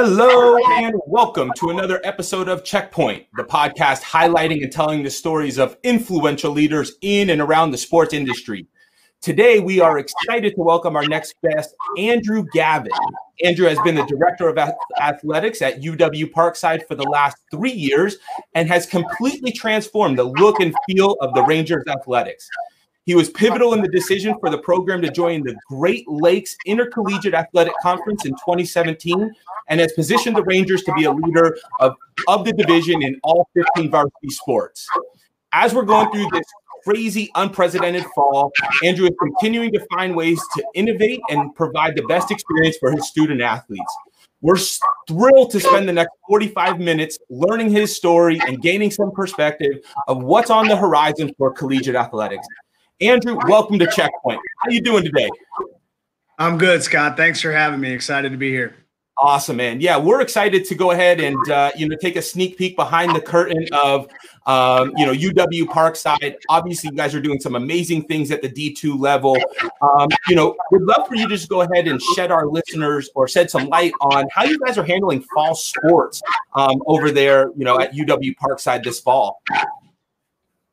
Hello and welcome to another episode of Checkpoint, the podcast highlighting and telling the stories of influential leaders in and around the sports industry. Today, we are excited to welcome our next guest, Andrew Gavin. Andrew has been the director of athletics at UW Parkside for the last three years and has completely transformed the look and feel of the Rangers athletics. He was pivotal in the decision for the program to join the Great Lakes Intercollegiate Athletic Conference in 2017 and has positioned the Rangers to be a leader of, of the division in all 15 varsity sports. As we're going through this crazy, unprecedented fall, Andrew is continuing to find ways to innovate and provide the best experience for his student athletes. We're thrilled to spend the next 45 minutes learning his story and gaining some perspective of what's on the horizon for collegiate athletics. Andrew, welcome to Checkpoint. How you doing today? I'm good, Scott. Thanks for having me. Excited to be here. Awesome, man. Yeah, we're excited to go ahead and uh, you know take a sneak peek behind the curtain of um, you know UW Parkside. Obviously, you guys are doing some amazing things at the D2 level. Um, you know, we'd love for you to just go ahead and shed our listeners or shed some light on how you guys are handling fall sports um, over there. You know, at UW Parkside this fall.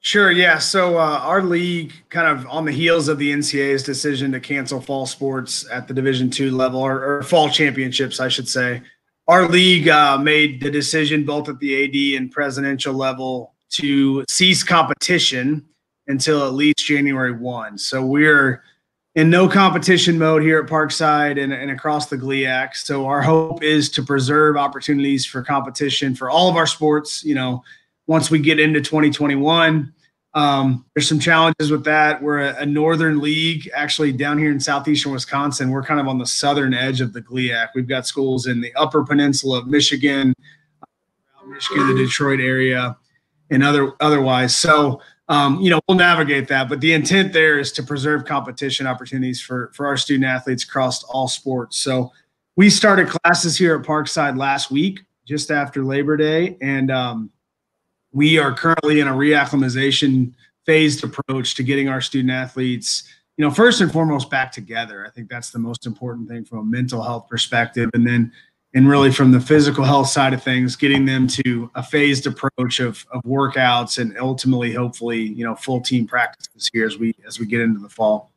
Sure. Yeah. So uh, our league, kind of on the heels of the NCAA's decision to cancel fall sports at the Division two level or, or, fall championships, I should say, our league uh, made the decision both at the AD and presidential level to cease competition until at least January one. So we're in no competition mode here at Parkside and, and across the GLIAC. So our hope is to preserve opportunities for competition for all of our sports. You know once we get into 2021. Um, there's some challenges with that. We're a, a, northern league, actually down here in southeastern Wisconsin. We're kind of on the southern edge of the GLIAC. We've got schools in the Upper Peninsula of Michigan, Michigan, the Detroit area, and other otherwise. So um, you know we'll navigate that, but the intent there is to preserve competition opportunities for for our student athletes across all sports. So we started classes here at Parkside last week, just after Labor Day, and um, we are currently in a reacclimatization phased approach to getting our student athletes you know first and foremost back together. I think that's the most important thing from a mental health perspective. And then and really from the physical health side of things getting them to a phased approach of, of workouts and ultimately hopefully you know full team practices here as we as we get into the fall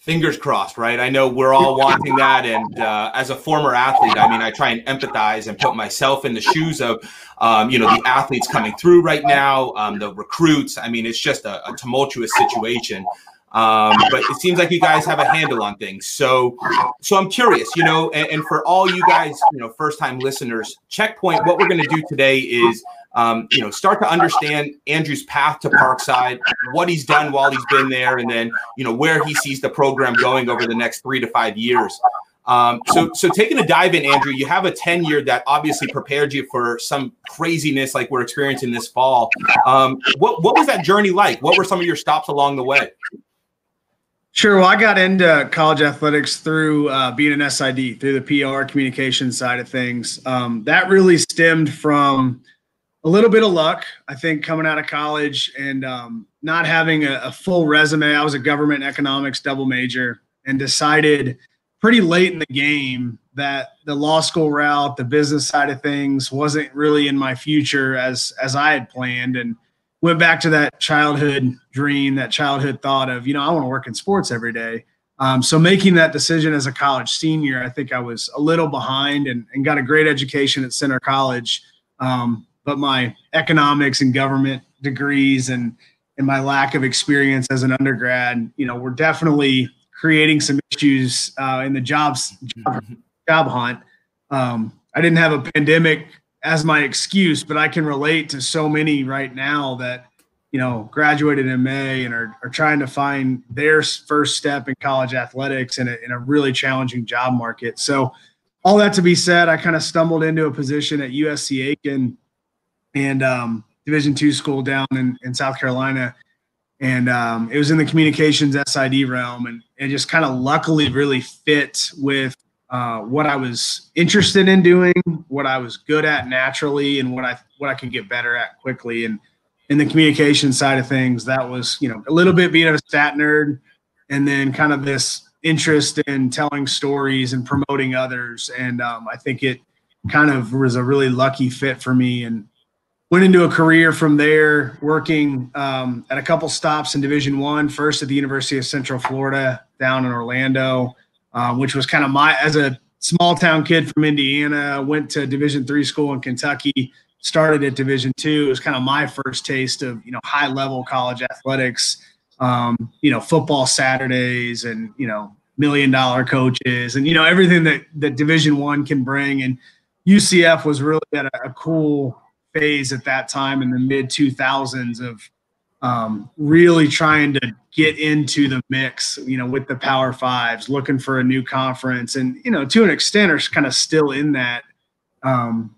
fingers crossed, right? I know we're all wanting that. And uh, as a former athlete, I mean, I try and empathize and put myself in the shoes of, um, you know, the athletes coming through right now, um, the recruits. I mean, it's just a, a tumultuous situation. Um, but it seems like you guys have a handle on things. So, so I'm curious, you know, and, and for all you guys, you know, first time listeners, checkpoint, what we're going to do today is um, you know, start to understand Andrew's path to Parkside, what he's done while he's been there, and then you know where he sees the program going over the next three to five years. Um, so, so taking a dive in, Andrew, you have a tenure that obviously prepared you for some craziness like we're experiencing this fall. Um, what what was that journey like? What were some of your stops along the way? Sure. Well, I got into college athletics through uh, being an SID, through the PR communication side of things. Um, that really stemmed from a little bit of luck, I think, coming out of college and um, not having a, a, full resume. I was a government economics double major and decided pretty late in the game that the law school route, the business side of things, wasn't really in my future as as I had planned, and went back to that childhood dream, that childhood thought of, you know, I want to work in sports every day. Um, so making that decision as a college senior, I think I was a little behind and, and got a great education at Centre College. Um, but my economics and government degrees and and my lack of experience as an undergrad, you know, we're definitely creating some issues uh, in the jobs job, job hunt. Um, I didn't have a pandemic as my excuse, but I can relate to so many right now that you know graduated in May and are, are trying to find their first step in college athletics in a, in a really challenging job market. So, all that to be said, I kind of stumbled into a position at USC Aiken and um, Division two school down in, in South Carolina. And um, it was in the communications SID realm, and it just kind of luckily really fit with uh, what I was interested in doing, what I was good at naturally, and what I what I could get better at quickly. And in the communication side of things, that was you know a little bit being a stat nerd, and then kind of this interest in telling stories and promoting others. And um, I think it kind of was a really lucky fit for me and went into a career from there working um, at a couple stops in division one first at the university of central florida down in orlando um, which was kind of my as a small town kid from indiana went to division three school in kentucky started at division two. It was kind of my first taste of you know high level college athletics um, you know football saturdays and you know million dollar coaches and you know everything that that division one can bring. And ucf was really at a, a cool phase at that time in the mid 2000s of um, really trying to get into the mix, you know, with the Power Fives, looking for a new conference, and you know, to an extent, are kind of still in that um,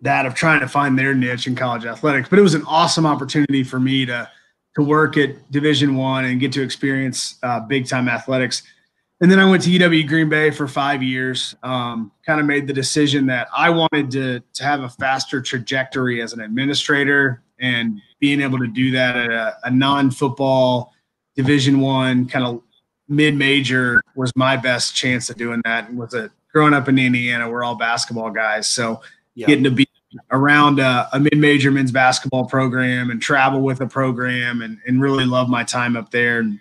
that of trying to find their niche in college athletics. But it was an awesome opportunity for me to to work at Division One and get to experience uh, big time athletics. And then I went to UW Green Bay for five years. Um, kind of made the decision that I wanted to to have a faster trajectory as an administrator, and being able to do that at a, a non football Division One kind of mid major was my best chance of doing that. And with a growing up in Indiana, we're all basketball guys, so yeah. getting to be around a, a mid major men's basketball program and travel with a program and, and really love my time up there. And,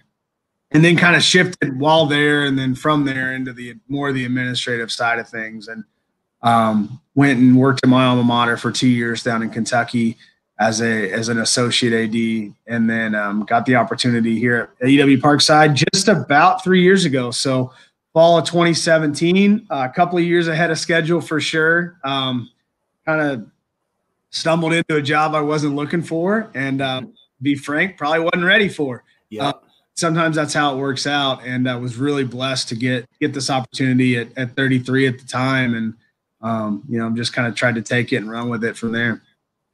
and then kind of shifted while there and then from there into the more the administrative side of things and um, went and worked at my alma mater for two years down in Kentucky as a as an associate AD, and then um, got the opportunity here at UW Parkside just about three years ago. So fall of 2017, uh, a couple of years ahead of schedule for sure. Um, kind of stumbled into a job I wasn't looking for, and um, be frank, probably wasn't ready for. Yeah. Uh, sometimes that's how it works out, and I was really blessed to get get this opportunity at, at 33 at the time, and um, you know, I'm just kind of tried to take it and run with it from there.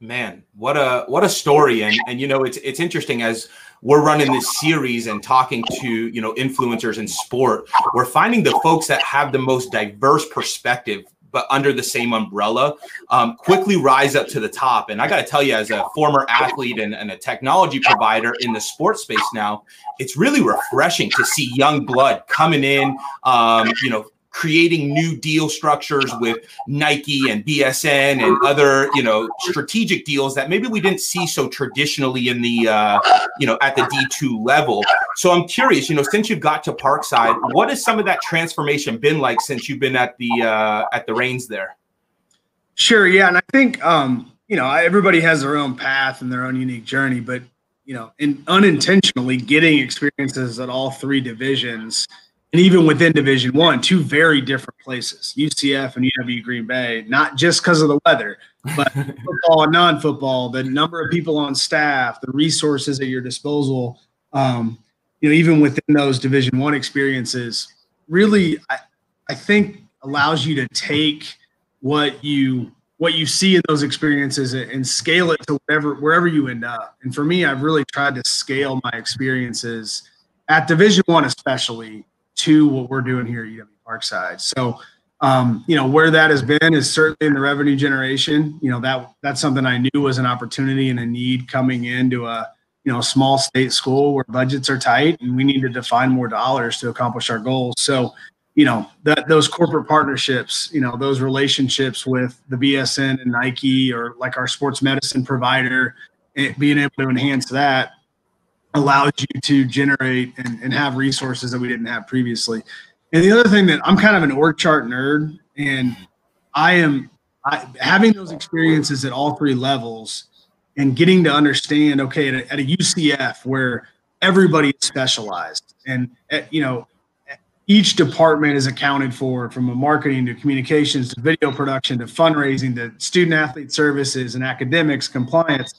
Man, what a what a story, and and you know it's it's interesting as we're running this series and talking to you know influencers in sport. We're finding the folks that have the most diverse perspective but under the same umbrella, um, quickly rise up to the top. And I got to tell you, as a former athlete and, and, a technology provider in the sports space now, it's really refreshing to see young blood coming in, um, you know, creating new deal structures with Nike and BSN and other, you know, strategic deals that maybe we didn't see so traditionally in the, uh, you know, at the D2 level. So I'm curious, you know, since you've got to Parkside, what has some of that transformation been like since you've been at the uh, at the reins there? Sure, yeah, and I think um, you know everybody has their own path and their own unique journey, but you know, in unintentionally getting experiences at all three divisions and even within Division One, two very different places, UCF and UW Green Bay. Not just because of the weather, but football and non-football, the number of people on staff, the resources at your disposal. Um, you know, even within those Division One experiences, really, I, I think allows you to take what you what you see in those experiences and scale it to whatever wherever you end up. And for me, I've really tried to scale my experiences at Division One, especially to what we're doing here at UW Parkside. So, um, you know, where that has been is certainly in the revenue generation. You know, that that's something I knew was an opportunity and a need coming into a you know small state school where budgets are tight and we needed to find more dollars to accomplish our goals. So, you know, that those corporate partnerships, you know, those relationships with the BSN and Nike or like our sports medicine provider, eh, being able to enhance that allows you to generate and, and have resources that we didn't have previously. And the other thing that I'm kind of an org chart nerd, and I am I, having those experiences at all three levels and getting to understand, okay, at a, at a UCF where everybody is specialized and, at, eh, you know, each department is accounted for from a marketing to communications to video production to fundraising to student athlete services and academics compliance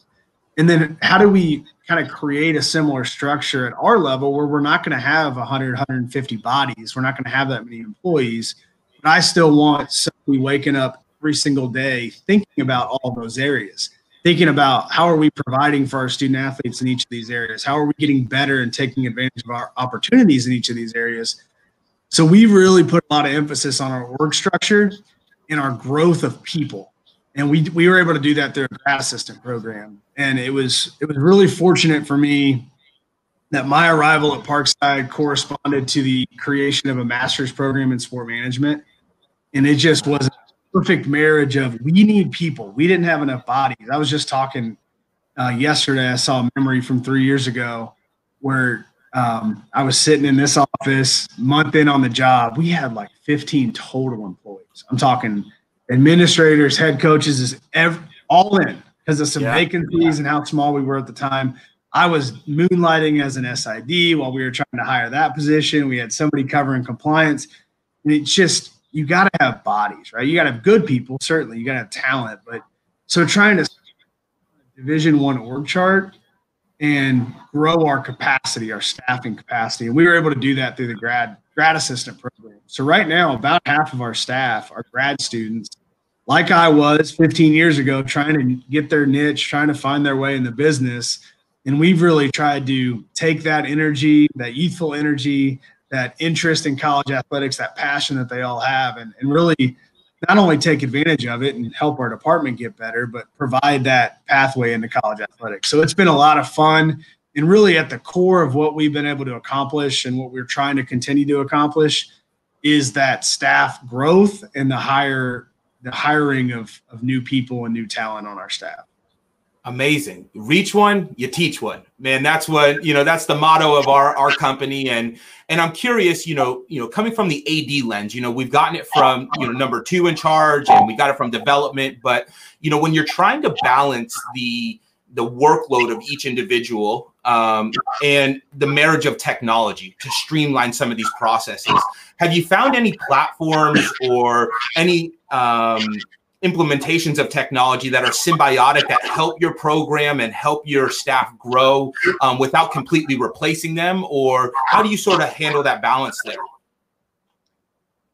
and then how do we kind of create a similar structure at our level where we're not going to have 100 150 bodies? We're not going to have that many employees. But i still want somebody waking up every single day thinking about all those areas thinking about how are we providing for our student athletes in each of these areas? How are we getting better and taking advantage of our opportunities in each of these areas? So we really put a lot of emphasis on our org structure and our growth of people and we we were able to do that through a grad assistant program and it was it was really fortunate for me that my arrival at Parkside corresponded to the creation of a master's program in sport management, and it just was a perfect marriage of we need people. We didn't have enough bodies. I was just talking uh, yesterday. I saw a memory from three years ago where um, I was sitting in this office, month in on the job. We had like 15 total employees. I'm talking administrators, head coaches, is ev- all in because of some yeah. vacancies and how small we were at the time. I was moonlighting as an SID while we were trying to hire that position. We had somebody covering compliance. And it's just, you got to have bodies, right? You got to have good people, certainly. You got to have talent. But so trying to division one org chart and grow our capacity, our staffing capacity. And we were able to do that through the grad grad assistant program. So right now, about half of our staff are grad students, like I was 15 years ago, trying to get their niche, trying to find their way in the business. And we've really tried to take that energy, that youthful energy, that interest in college athletics, that passion that they all have, and, and really not only take advantage of it and help our department get better, but provide that pathway into college athletics. So it's been a lot of fun and really at the core of what we've been able to accomplish and what we're trying to continue to accomplish is that staff growth and the higher the hiring of, of new people and new talent on our staff. Amazing. Reach one you teach one. Man that's what you know that's the motto of our our company. And and i'm curious you know you know coming from the ad lens you know we've gotten it from you know number two in charge and we got it from development. But you know when you're trying to balance the the workload of each individual um, and the marriage of technology to streamline some of these processes. Have you found any platforms or any um, implementations of technology that are symbiotic that help your program and help your staff grow um, without completely replacing them? Or how do you sort of handle that balance there?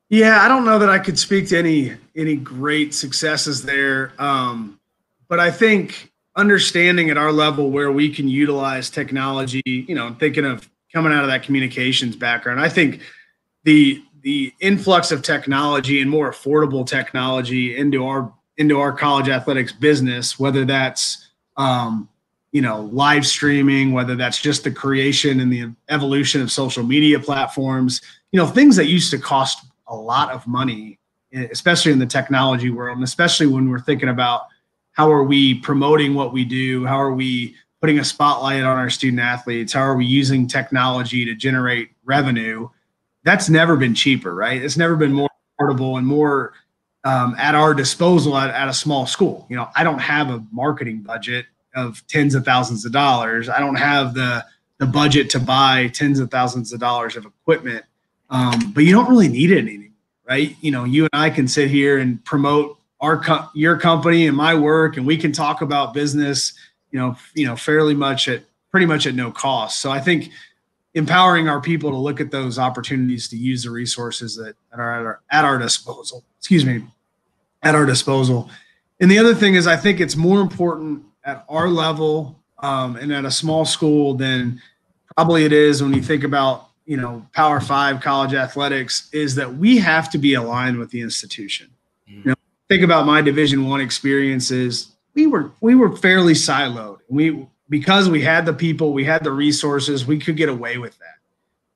Yeah i don't know that i could speak to any any great successes there. Um, but i think understanding at our level where we can utilize technology you know thinking of coming out of that communications background. I think the the influx of technology and more affordable technology into our into our college athletics business, whether that's um, you know live streaming, whether that's just the creation and the evolution of social media platforms, you know things that used to cost a lot of money, especially in the technology world, and especially when we're thinking about how are we promoting what we do, how are we putting a spotlight on our student athletes, how are we using technology to generate revenue that's never been cheaper, right? It's never been more affordable and more um, at our disposal at, at a small school. You know, I don't have a marketing budget of tens of thousands of dollars. I don't have the the budget to buy tens of thousands of dollars of equipment. Um, but you don't really need it anymore, right? You know, you and I can sit here and promote our co- your company and my work, and we can talk about business. You know, you know, fairly much at pretty much at no cost. So I think empowering our people to look at those opportunities to use the resources that are at our, at our disposal. Excuse me, at our disposal. And the other thing is, I think it's more important at our level um, and at a small school than probably it is when you think about you know Power Five college athletics. Is that we have to be aligned with the institution. Mm. You know, think about my Division One experiences. We were we were fairly siloed. We because we had the people, we had the resources, we could get away with that.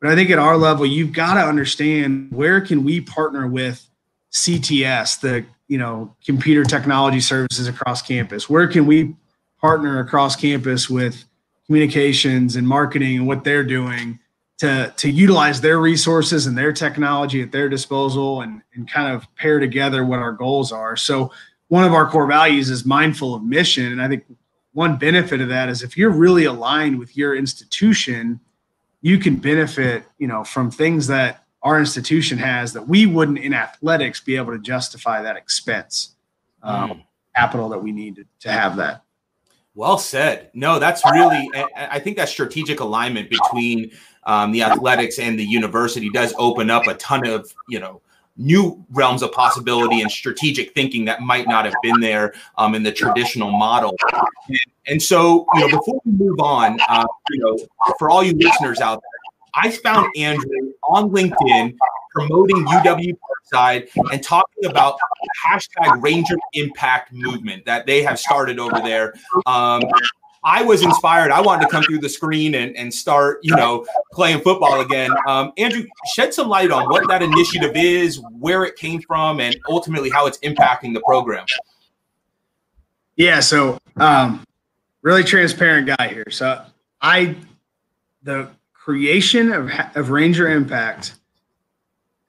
But I think at our level, you've got to understand where can we partner with CTS, the you know computer technology services across campus. Where can we partner across campus with communications and marketing and what they're doing to to utilize their resources and their technology at their disposal and and kind of pair together what our goals are. So one of our core values is mindful of mission, and I think one benefit of that is if you're really aligned with your institution, you can benefit, you know, from things that our institution has that we wouldn't in athletics be able to justify that expense um, mm. capital that we need to, to have that. Well said. No, that's really, I think that strategic alignment between um, the athletics and the university does open up a ton of, you know, new realms of possibility and strategic thinking that might not have been there um, in the traditional model. And, and, so, you know, before we move on, uh, you know, for all you listeners out there, I found Andrew on LinkedIn promoting UW Parkside and talking about hashtag Ranger Impact movement that they have started over there. Um, I was inspired. I wanted to come through the screen and, and start, you know, playing football again. Um, Andrew, shed some light on what that initiative is, where it came from, and ultimately how it's impacting the program. Yeah, so um, really transparent guy here. So I, the creation of, of Ranger Impact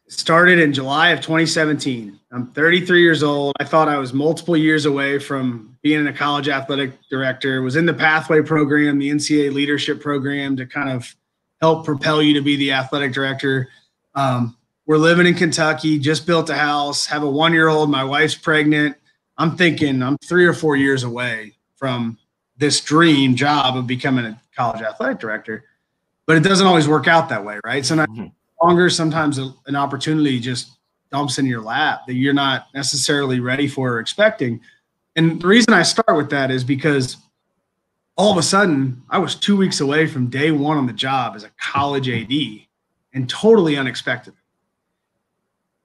started in July of 2017. I'm 33 years old. I thought I was multiple years away from being a college athletic director. Was in the pathway program, the NCAA leadership program to kind of help propel you to be the athletic director. Um, we're living in Kentucky, just built a house, have a one year old. My wife's pregnant. I'm thinking I'm three or four years away from this dream job of becoming a college athletic director. But it doesn't always work out that way, right? Sometimes mm-hmm. longer, sometimes an opportunity just dumps in your lap that you're not necessarily ready for or expecting. And the reason I start with that is because all of a sudden I was two weeks away from day one on the job as a college AD and totally unexpected.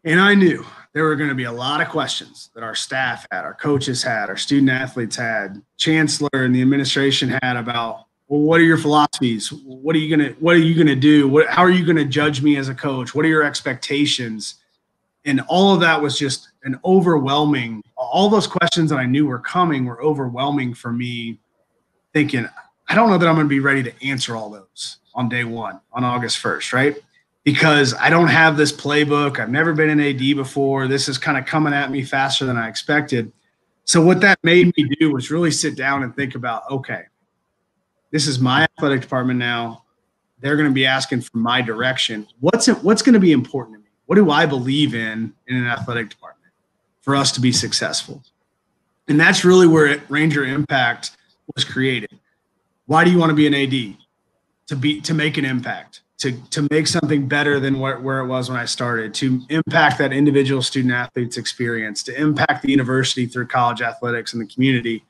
And I knew there were going to be a lot of questions that our staff had, our coaches had, our student athletes had, chancellor and the administration had about, well, what are your philosophies? What are you going to, what are you to do? What, how are you going to judge me as a coach? What are your expectations? And all of that was just an overwhelming, all those questions that I knew were coming were overwhelming for me thinking, I don't know that I'm going to be ready to answer all those on day one, on August 1st, right? because I don't have this playbook. I've never been in AD before. This is kind of coming at me faster than I expected. So, what that made me do was really sit down and think about okay, this is my athletic department now. They're going to be asking for my direction. What's it, what's going to be important? What do I believe in in an athletic department for us to be successful? And that's really where Ranger Impact was created. Why do you want to be an AD? To be to make an impact to to make something better than where, where it was when I started, to impact that individual student athlete's experience, to impact the university through college athletics and the community.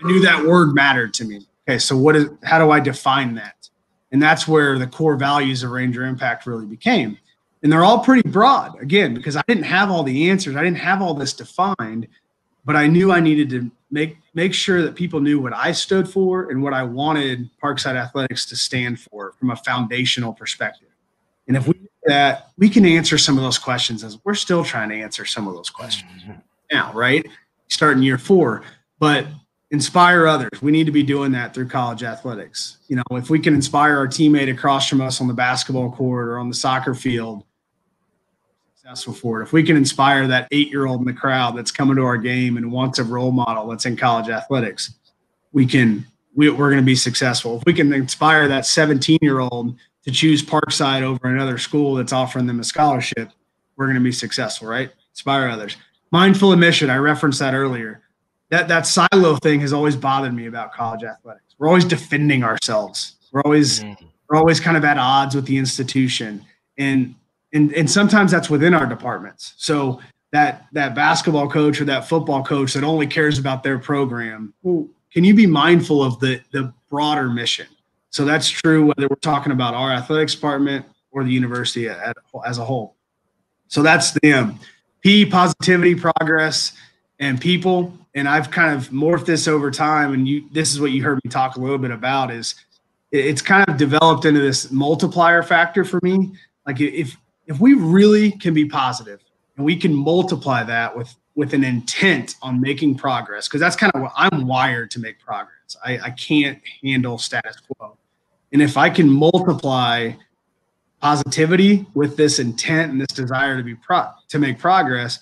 I knew that word mattered to me. Okay, so what is how do I define that? And that's where the core values of Ranger Impact really became. And they're all pretty broad, again, because I didn't have all the answers. I didn't have all this defined, but I knew I needed to make make sure that people knew what I stood for and what I wanted Parkside Athletics to stand for from a foundational perspective. And if we do that, we can answer some of those questions as we're still trying to answer some of those questions mm-hmm. now, right? Starting year four, but inspire others. We need to be doing that through college athletics. You know, if we can inspire our teammate across from us on the basketball court or on the soccer field, successful for it. If we can inspire that eight year old in the crowd that's coming to our game and wants a role model that's in college athletics, we can we, we're going to be successful. If we can inspire that 17 year old to choose Parkside over another school that's offering them a scholarship, we're going to be successful, right? Inspire others. Mindful of mission. I referenced that earlier. That that silo thing has always bothered me about college athletics. We're always defending ourselves. We're always mm. we're always kind of at odds with the institution. And and and sometimes that's within our departments. So that that basketball coach or that football coach that only cares about their program, well, can you be mindful of the the broader mission? So that's true whether we're talking about our athletics department or the university at, as a whole. So that's the P positivity, progress, and people. And I've kind of morphed this over time. And you, this is what you heard me talk a little bit about is it's kind of developed into this multiplier factor for me. Like if if we really can be positive and we can multiply that with with an intent on making progress because that's kind of what i'm wired to make progress I, I can't handle status quo and if i can multiply positivity with this intent and this desire to be pro to make progress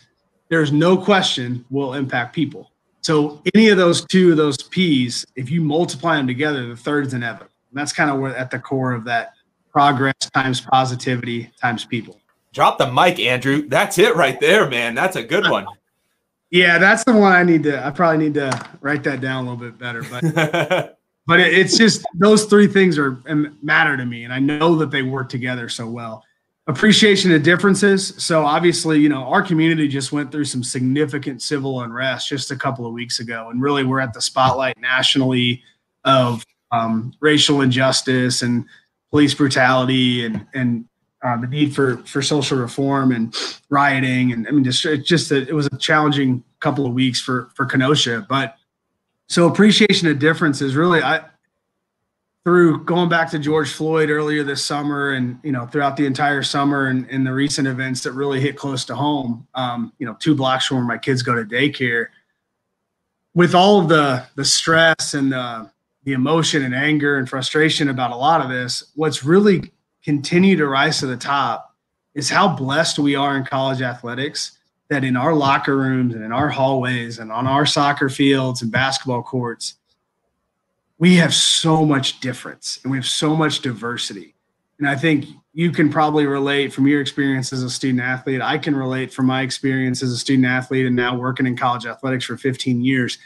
there's no question will impact people so any of those two of those p's if you multiply them together the third is inevitable and that's kind of where at the core of that progress times positivity times people. Drop the mic, Andrew. That's it right there, man. That's a good one. Yeah, that's the one I need to. I probably need to write that down a little bit better. But but it, it's just those three things are matter to me, and I know that they work together so well. Appreciation of differences. So obviously, you know, our community just went through some significant civil unrest just a couple of weeks ago, and really we're at the spotlight nationally of um, racial injustice and police brutality and and uh, the need for for social reform and rioting and I mean just just a, it was a challenging couple of weeks for for Kenosha, but So appreciation of difference is really I through going back to George Floyd earlier this summer and you know throughout the entire summer and, and the recent events that really hit close to home um, you know two blocks from where my kids go to daycare. With all of the the stress and the, the emotion and anger and frustration about a lot of this what's really continued to rise to the top is how blessed we are in college athletics that in our locker rooms and in our hallways and on our soccer fields and basketball courts we have so much difference and we have so much diversity. And I think you can probably relate from your experience as a student athlete. I can relate from my experience as a student athlete and now working in college athletics for 15 years.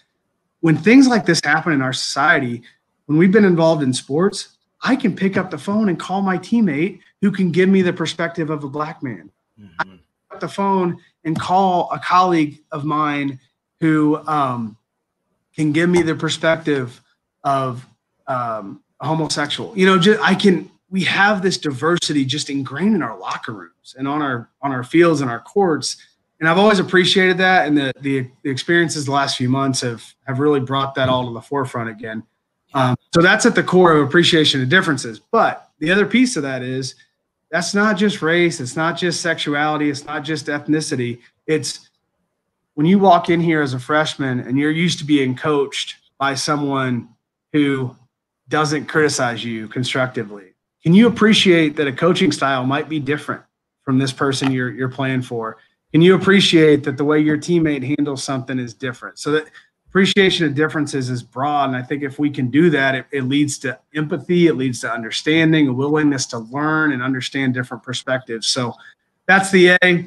When things like this happen in our society, when we've been involved in sports, I can pick up the phone and call my teammate who can give me the perspective of a black man. Mm-hmm. Up the phone and call a colleague of mine who um, can give me the perspective of um, homosexual. You know, just, I can. We have this diversity just ingrained in our locker rooms and on our on our fields and our courts. And I've always appreciated that. And the, the, the experiences the last few months have have really brought that all to the forefront again. Um, so that's at the core of appreciation of differences. But the other piece of that is that's not just race. It's not just sexuality. It's not just ethnicity. It's when you walk in here as a freshman and you're used to being coached by someone who doesn't criticize you constructively. Can you appreciate that a coaching style might be different from this person you're you're playing for? Can you appreciate that the way your teammate handles something is different? So that appreciation of differences is broad. And I think if we can do that, it, it leads to empathy, it leads to understanding, a willingness to learn and understand different perspectives. So that's the A.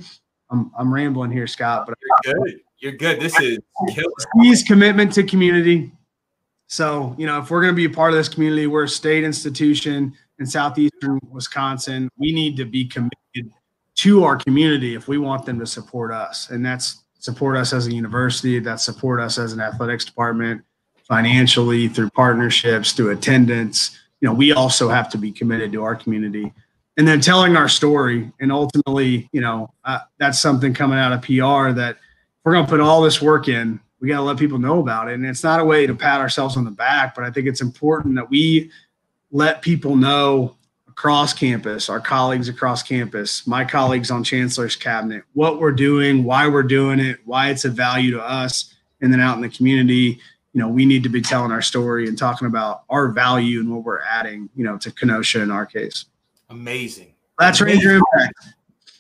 I'm, I'm rambling here, Scott, but you're good. You're good. This is C's commitment to community so, you know, if we're going to be a part of this community, we're a state institution in southeastern Wisconsin. We need to be committed to our community if we want them to support us. And that's support us as a university, that's support us as an athletics department financially through partnerships, through attendance. You know, we also have to be committed to our community. And then telling our story. And ultimately, you know, uh, that's something coming out of PR that we're going to put all this work in we got to let people know about it. And it's not a way to pat ourselves on the back, but I think it's important that we let people know across campus, our colleagues across campus, my colleagues on Chancellor's Cabinet, what we're doing, why we're doing it, why it's a value to us. And then out in the community, you know, we need to be telling our story and talking about our value and what we're adding, you know, to Kenosha in our case. Amazing. That's Ranger Impact.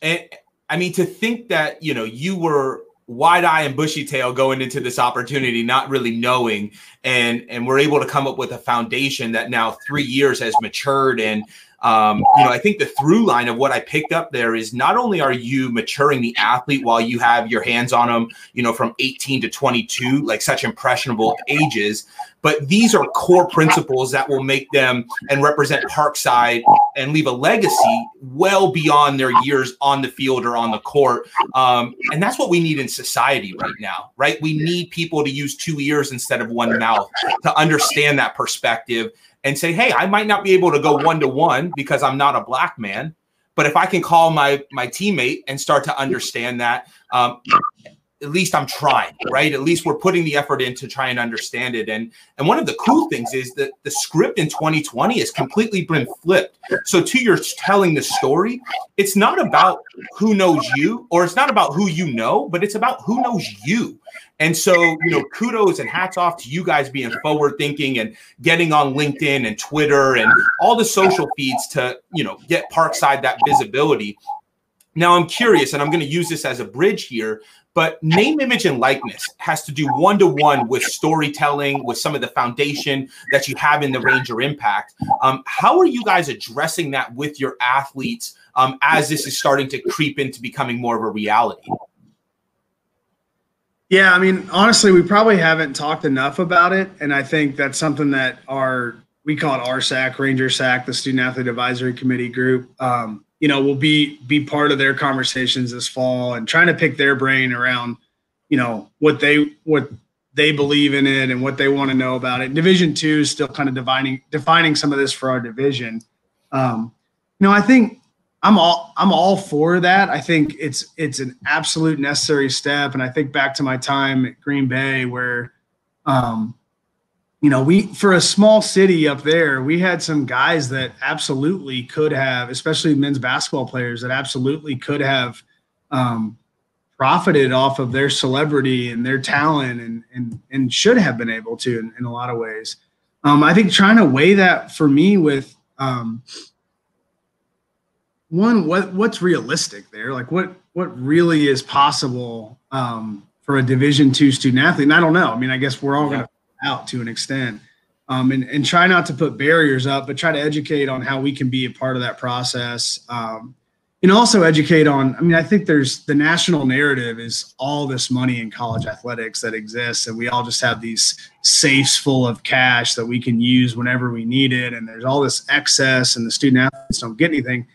And I mean, to think that, you know, you were wide eye and bushy tail going into this opportunity, not really knowing, and and we're able to come up with a foundation that now three years has matured and um, you know, I think the through line of what I picked up there is not only are you maturing the athlete while you have your hands on them, you know, from 18 to 22, like such impressionable ages, but these are core principles that will make them and represent Parkside and leave a legacy well beyond their years on the field or on the court. Um, and that's what we need in society right now, right? We need people to use two ears instead of one mouth to understand that perspective and say, hey, I might not be able to go one to one because I'm not a black man, but if I can call my my teammate and start to understand that, um, at least I'm trying, right? At least we're putting the effort in to try and understand it. And and one of the cool things is that the script in 2020 has completely been flipped. So to your telling the story, it's not about who knows you or it's not about who you know, but it's about who knows you. And so, you know, kudos and hats off to you guys being forward thinking and getting on LinkedIn and Twitter and all the social feeds to, you know, get Parkside that visibility. Now, I'm curious, and I'm going to use this as a bridge here, but name, image, and likeness has to do one to one with storytelling, with some of the foundation that you have in the Ranger Impact. Um, how are you guys addressing that with your athletes um, as this is starting to creep into becoming more of a reality? Yeah, I mean, honestly, we probably haven't talked enough about it, and I think that's something that our we call it RSAC, Ranger SAC, the Student Athlete Advisory Committee group. Um, you know, will be be part of their conversations this fall and trying to pick their brain around, you know, what they what they believe in it and what they want to know about it. Division two is still kind of defining defining some of this for our division. Um, you know, I think I'm all I'm all for that. I think it's it's an absolute necessary step. And I think back to my time at Green Bay where um, you know, we for a small city up there, we had some guys that absolutely could have, especially men's basketball players, that absolutely could have um, profited off of their celebrity and their talent, and and and should have been able to in, in a lot of ways. Um, I think trying to weigh that for me with um, one, what what's realistic there? Like what what really is possible um, for a Division two student athlete? And I don't know. I mean, I guess we're all yeah. going to out to an extent. Um, and, and try not to put barriers up, but try to educate on how we can be a part of that process. Um, and also educate on, I mean, I think there's the national narrative is all this money in college athletics that exists. And we all just have these safes full of cash that we can use whenever we need it. And there's all this excess and the student athletes don't get anything.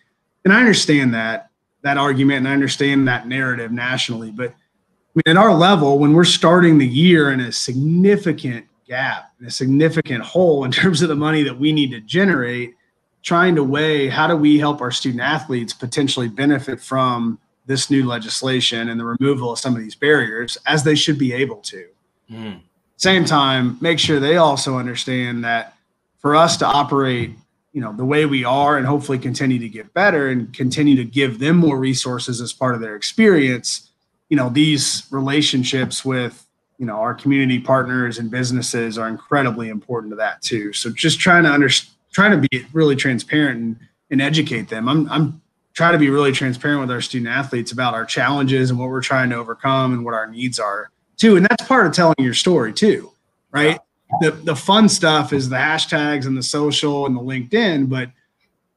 And I understand that, that argument and I understand that narrative nationally, but I mean, at our level, when we're starting the year in a significant gap and a significant hole in terms of the money that we need to generate trying to weigh how do we help our student athletes potentially benefit from this new legislation and the removal of some of these barriers as they should be able to mm. same time make sure they also understand that for us to operate you know the way we are and hopefully continue to get better and continue to give them more resources as part of their experience you know these relationships with you know our community partners and businesses are incredibly important to that too. So just trying to under trying to be really transparent and, and educate them. I'm i'm trying to be really transparent with our student athletes about our challenges and what we're trying to overcome and what our needs are too. And that's part of telling your story too right? The the fun stuff is the hashtags and the social and the linkedin but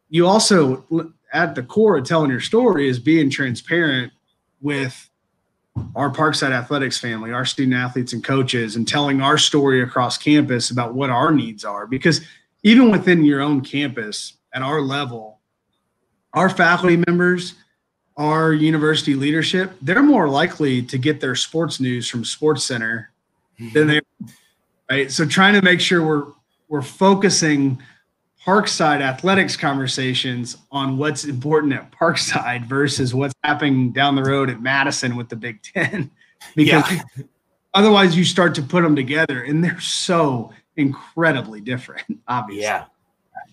you also at the core of telling your story is being transparent with our Parkside Athletics family, our student athletes and coaches, and telling our story across campus about what our needs are. Because even within your own campus, at our level, our faculty members, our university leadership, they're more likely to get their sports news from Sports Center than mm-hmm. they are, right. So trying to make sure we're we're focusing Parkside athletics conversations on what's important at Parkside versus what's happening down the road at Madison with the Big Ten. because yeah. otherwise, you start to put them together and they're so incredibly different, obviously. Yeah.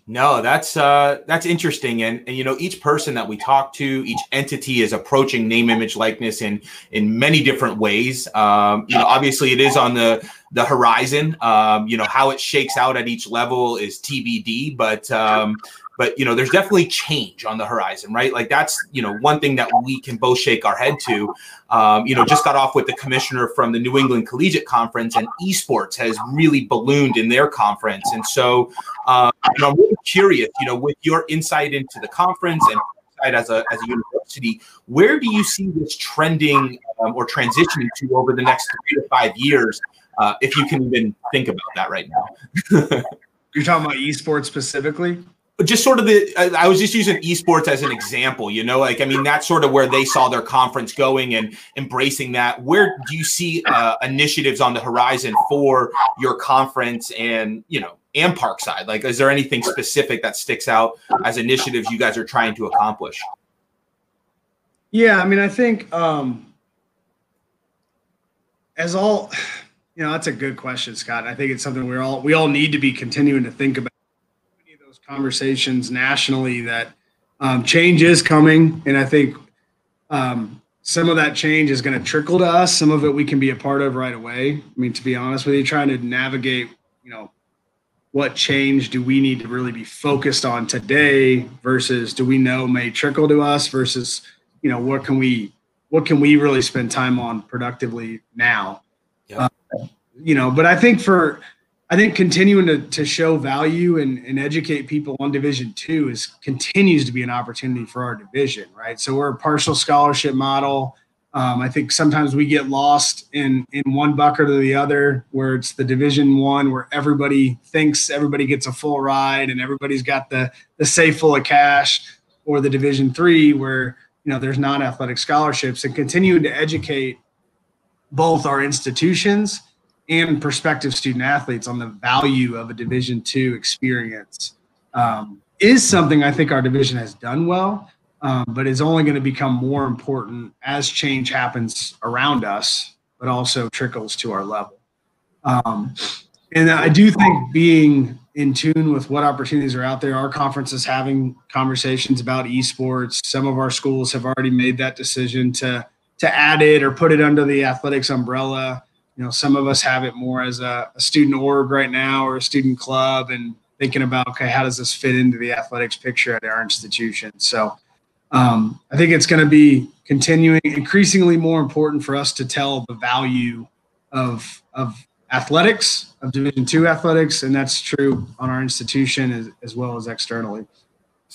No, that's uh, that's interesting, and, and you know each person that we talk to, each entity is approaching name, image, likeness in in many different ways. Um, you know, obviously it is on the the horizon. Um, you know how it shakes out at each level is TBD, but um, but you know there's definitely change on the horizon right? Like that's you know one thing that we can both shake our head to. Um, you know just got off with the commissioner from the new england collegiate conference and esports has really ballooned in their conference. And so um, you know, i'm really curious you know with your insight into the conference and as a, as a university where do you see this trending um, or transitioning to over the next three to five years uh, if you can even think about that right now you're talking about esports specifically just sort of the I was just using esports as an example, you know, like I mean that's sort of where they saw their conference going and embracing that. Where do you see uh, initiatives on the horizon for your conference and you know and Parkside? Like, is there anything specific that sticks out as initiatives you guys are trying to accomplish? Yeah, I mean, I think um, as all you know, that's a good question, Scott. I think it's something we all we all need to be continuing to think about those conversations nationally that um, change is coming, and I think um, some of that change is going to trickle to us. Some of it we can be a part of right away. I mean, to be honest with you, trying to navigate, you know, what change do we need to really be focused on today versus do we know may trickle to us versus, you know, what can we what can we really spend time on productively now? Uh, you know, but I think for I think continuing to, to show value and, and educate people on Division Two is continues to be an opportunity for our division, right? So we're a partial scholarship model. Um, I think sometimes we get lost in in one bucket or the other, where it's the Division One, where everybody thinks everybody gets a full ride and everybody's got the the safe full of cash, or the Division Three, where you know there's non-athletic scholarships, and continuing to educate both our institutions and prospective student athletes on the value of a division two experience um, is something i think our division has done well um, but is only going to become more important as change happens around us but also trickles to our level um, And I do think being in tune with what opportunities are out there. Our conference is having conversations about esports. Some of our schools have already made that decision to to add it or put it under the athletics umbrella. You know, some of us have it more as a, a student org right now or a student club, and thinking about okay, how does this fit into the athletics picture at our institution? So, um, I think it's going to be continuing increasingly more important for us to tell the value of of athletics of division two athletics and that's true on our institution as, as well as externally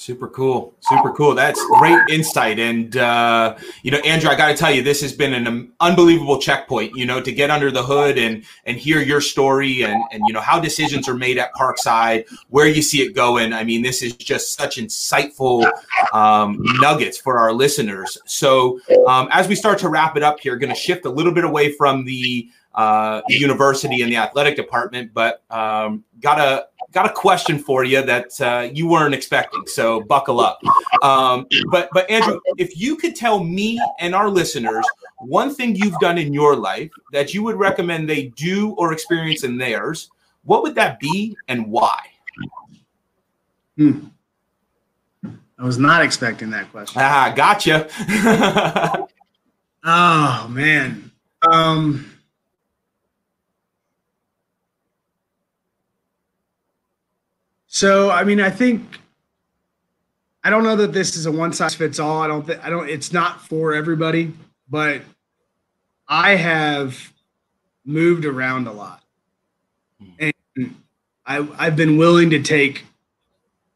super cool. Super cool. That's great insight. And uh, you know andrew i got to tell you this has been an unbelievable checkpoint you know to get under the hood and and hear your story and and you know how decisions are made at parkside where you see it going. I mean this is just such insightful um, nuggets for our listeners. So um, as we start to wrap it up here going to shift a little bit away from the uh, university and the athletic department, but um, got a got a question for you that uh, you weren't expecting. So buckle up. Um, but but Andrew, if you could tell me and our listeners one thing you've done in your life that you would recommend they do or experience in theirs, what would that be and why? Hmm. I was not expecting that question. Ah, gotcha. oh man. Um, So, I mean, I think I don't know that this is a one size fits all. I don't think I don't it's not for everybody, but I have moved around a lot. And I I've been willing to take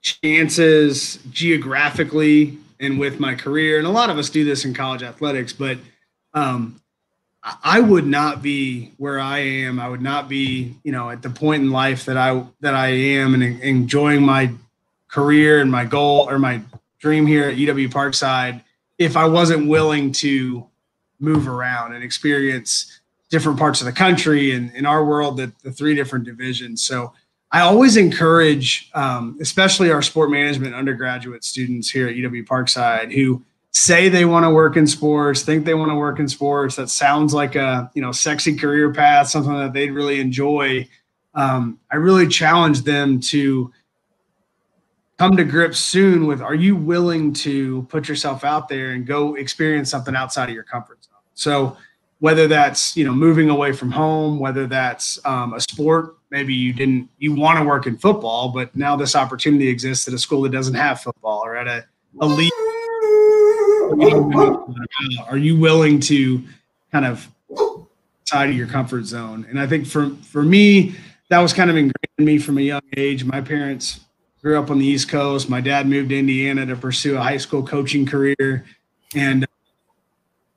chances geographically and with my career. And a lot of us do this in college athletics, but um, I would not be where I am. I would not be, you know, at the point in life that I that I am and enjoying my career and my goal or my dream here at UW Parkside if I wasn't willing to move around and experience different parts of the country and in our world the, the three different divisions. So I always encourage, um, especially our sport management undergraduate students here at UW Parkside who say they want to work in sports, think they want to work in sports. That sounds like a you know sexy career path, something that they'd really enjoy. Um, I really challenge them to come to grips soon with: Are you willing to put yourself out there and go experience something outside of your comfort zone? So whether that's you know moving away from home, whether that's um, a sport, maybe you didn't you want to work in football, but now this opportunity exists at a school that doesn't have football or at a elite are you willing to kind of side of your comfort zone? And I think for for me, that was kind of ingrained in me from a young age. My parents grew up on the East Coast. My dad moved to Indiana to pursue a high school coaching career, and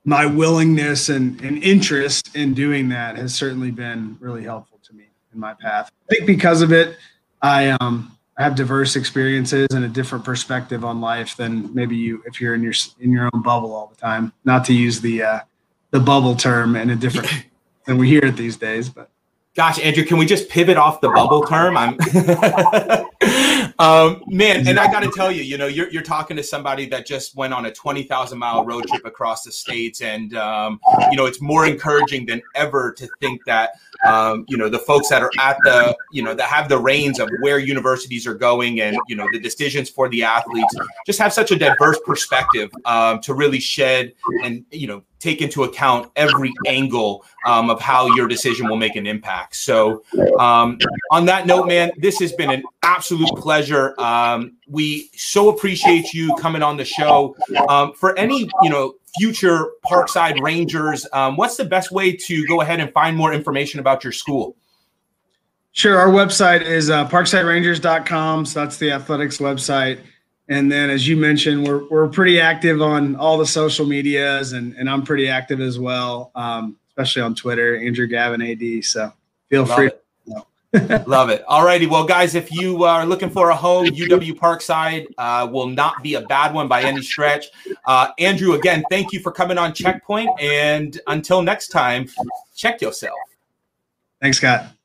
my willingness and, and interest in doing that has certainly been really helpful to me in my path. I think because of it, I um have diverse experiences and a different perspective on life than maybe you if you're in your in your own bubble all the time. Not to use the uh, the bubble term in a different than we hear it these days, but Gosh, Andrew, can we just pivot off the bubble term? I'm um, man, and I got to tell you, you know, you're, you're talking to somebody that just went on a 20,000 mile road trip across the states. And, um, you know, it's more encouraging than ever to think that, um, you know, the folks that are at the, you know, that have the reins of where universities are going and, you know, the decisions for the athletes just have such a diverse perspective um, to really shed and, you know, take into account every angle um, of how your decision will make an impact. So, um, on that note, man, this has been an absolute pleasure. Um, we so appreciate you coming on the show. Um, for any, you know, future Parkside Rangers, um, what's the best way to go ahead and find more information about your school? Sure. Our website is uh, parksiderangers.com. So that's the athletics website. And then, as you mentioned, we're, we're pretty active on all the social medias, and, and I'm pretty active as well, um, especially on Twitter, Andrew Gavin AD. So feel Love free. It. Love it. All righty. Well, guys, if you are looking for a home, UW Parkside uh, will not be a bad one by any stretch. Uh, Andrew, again, thank you for coming on Checkpoint. And until next time, check yourself. Thanks, Scott.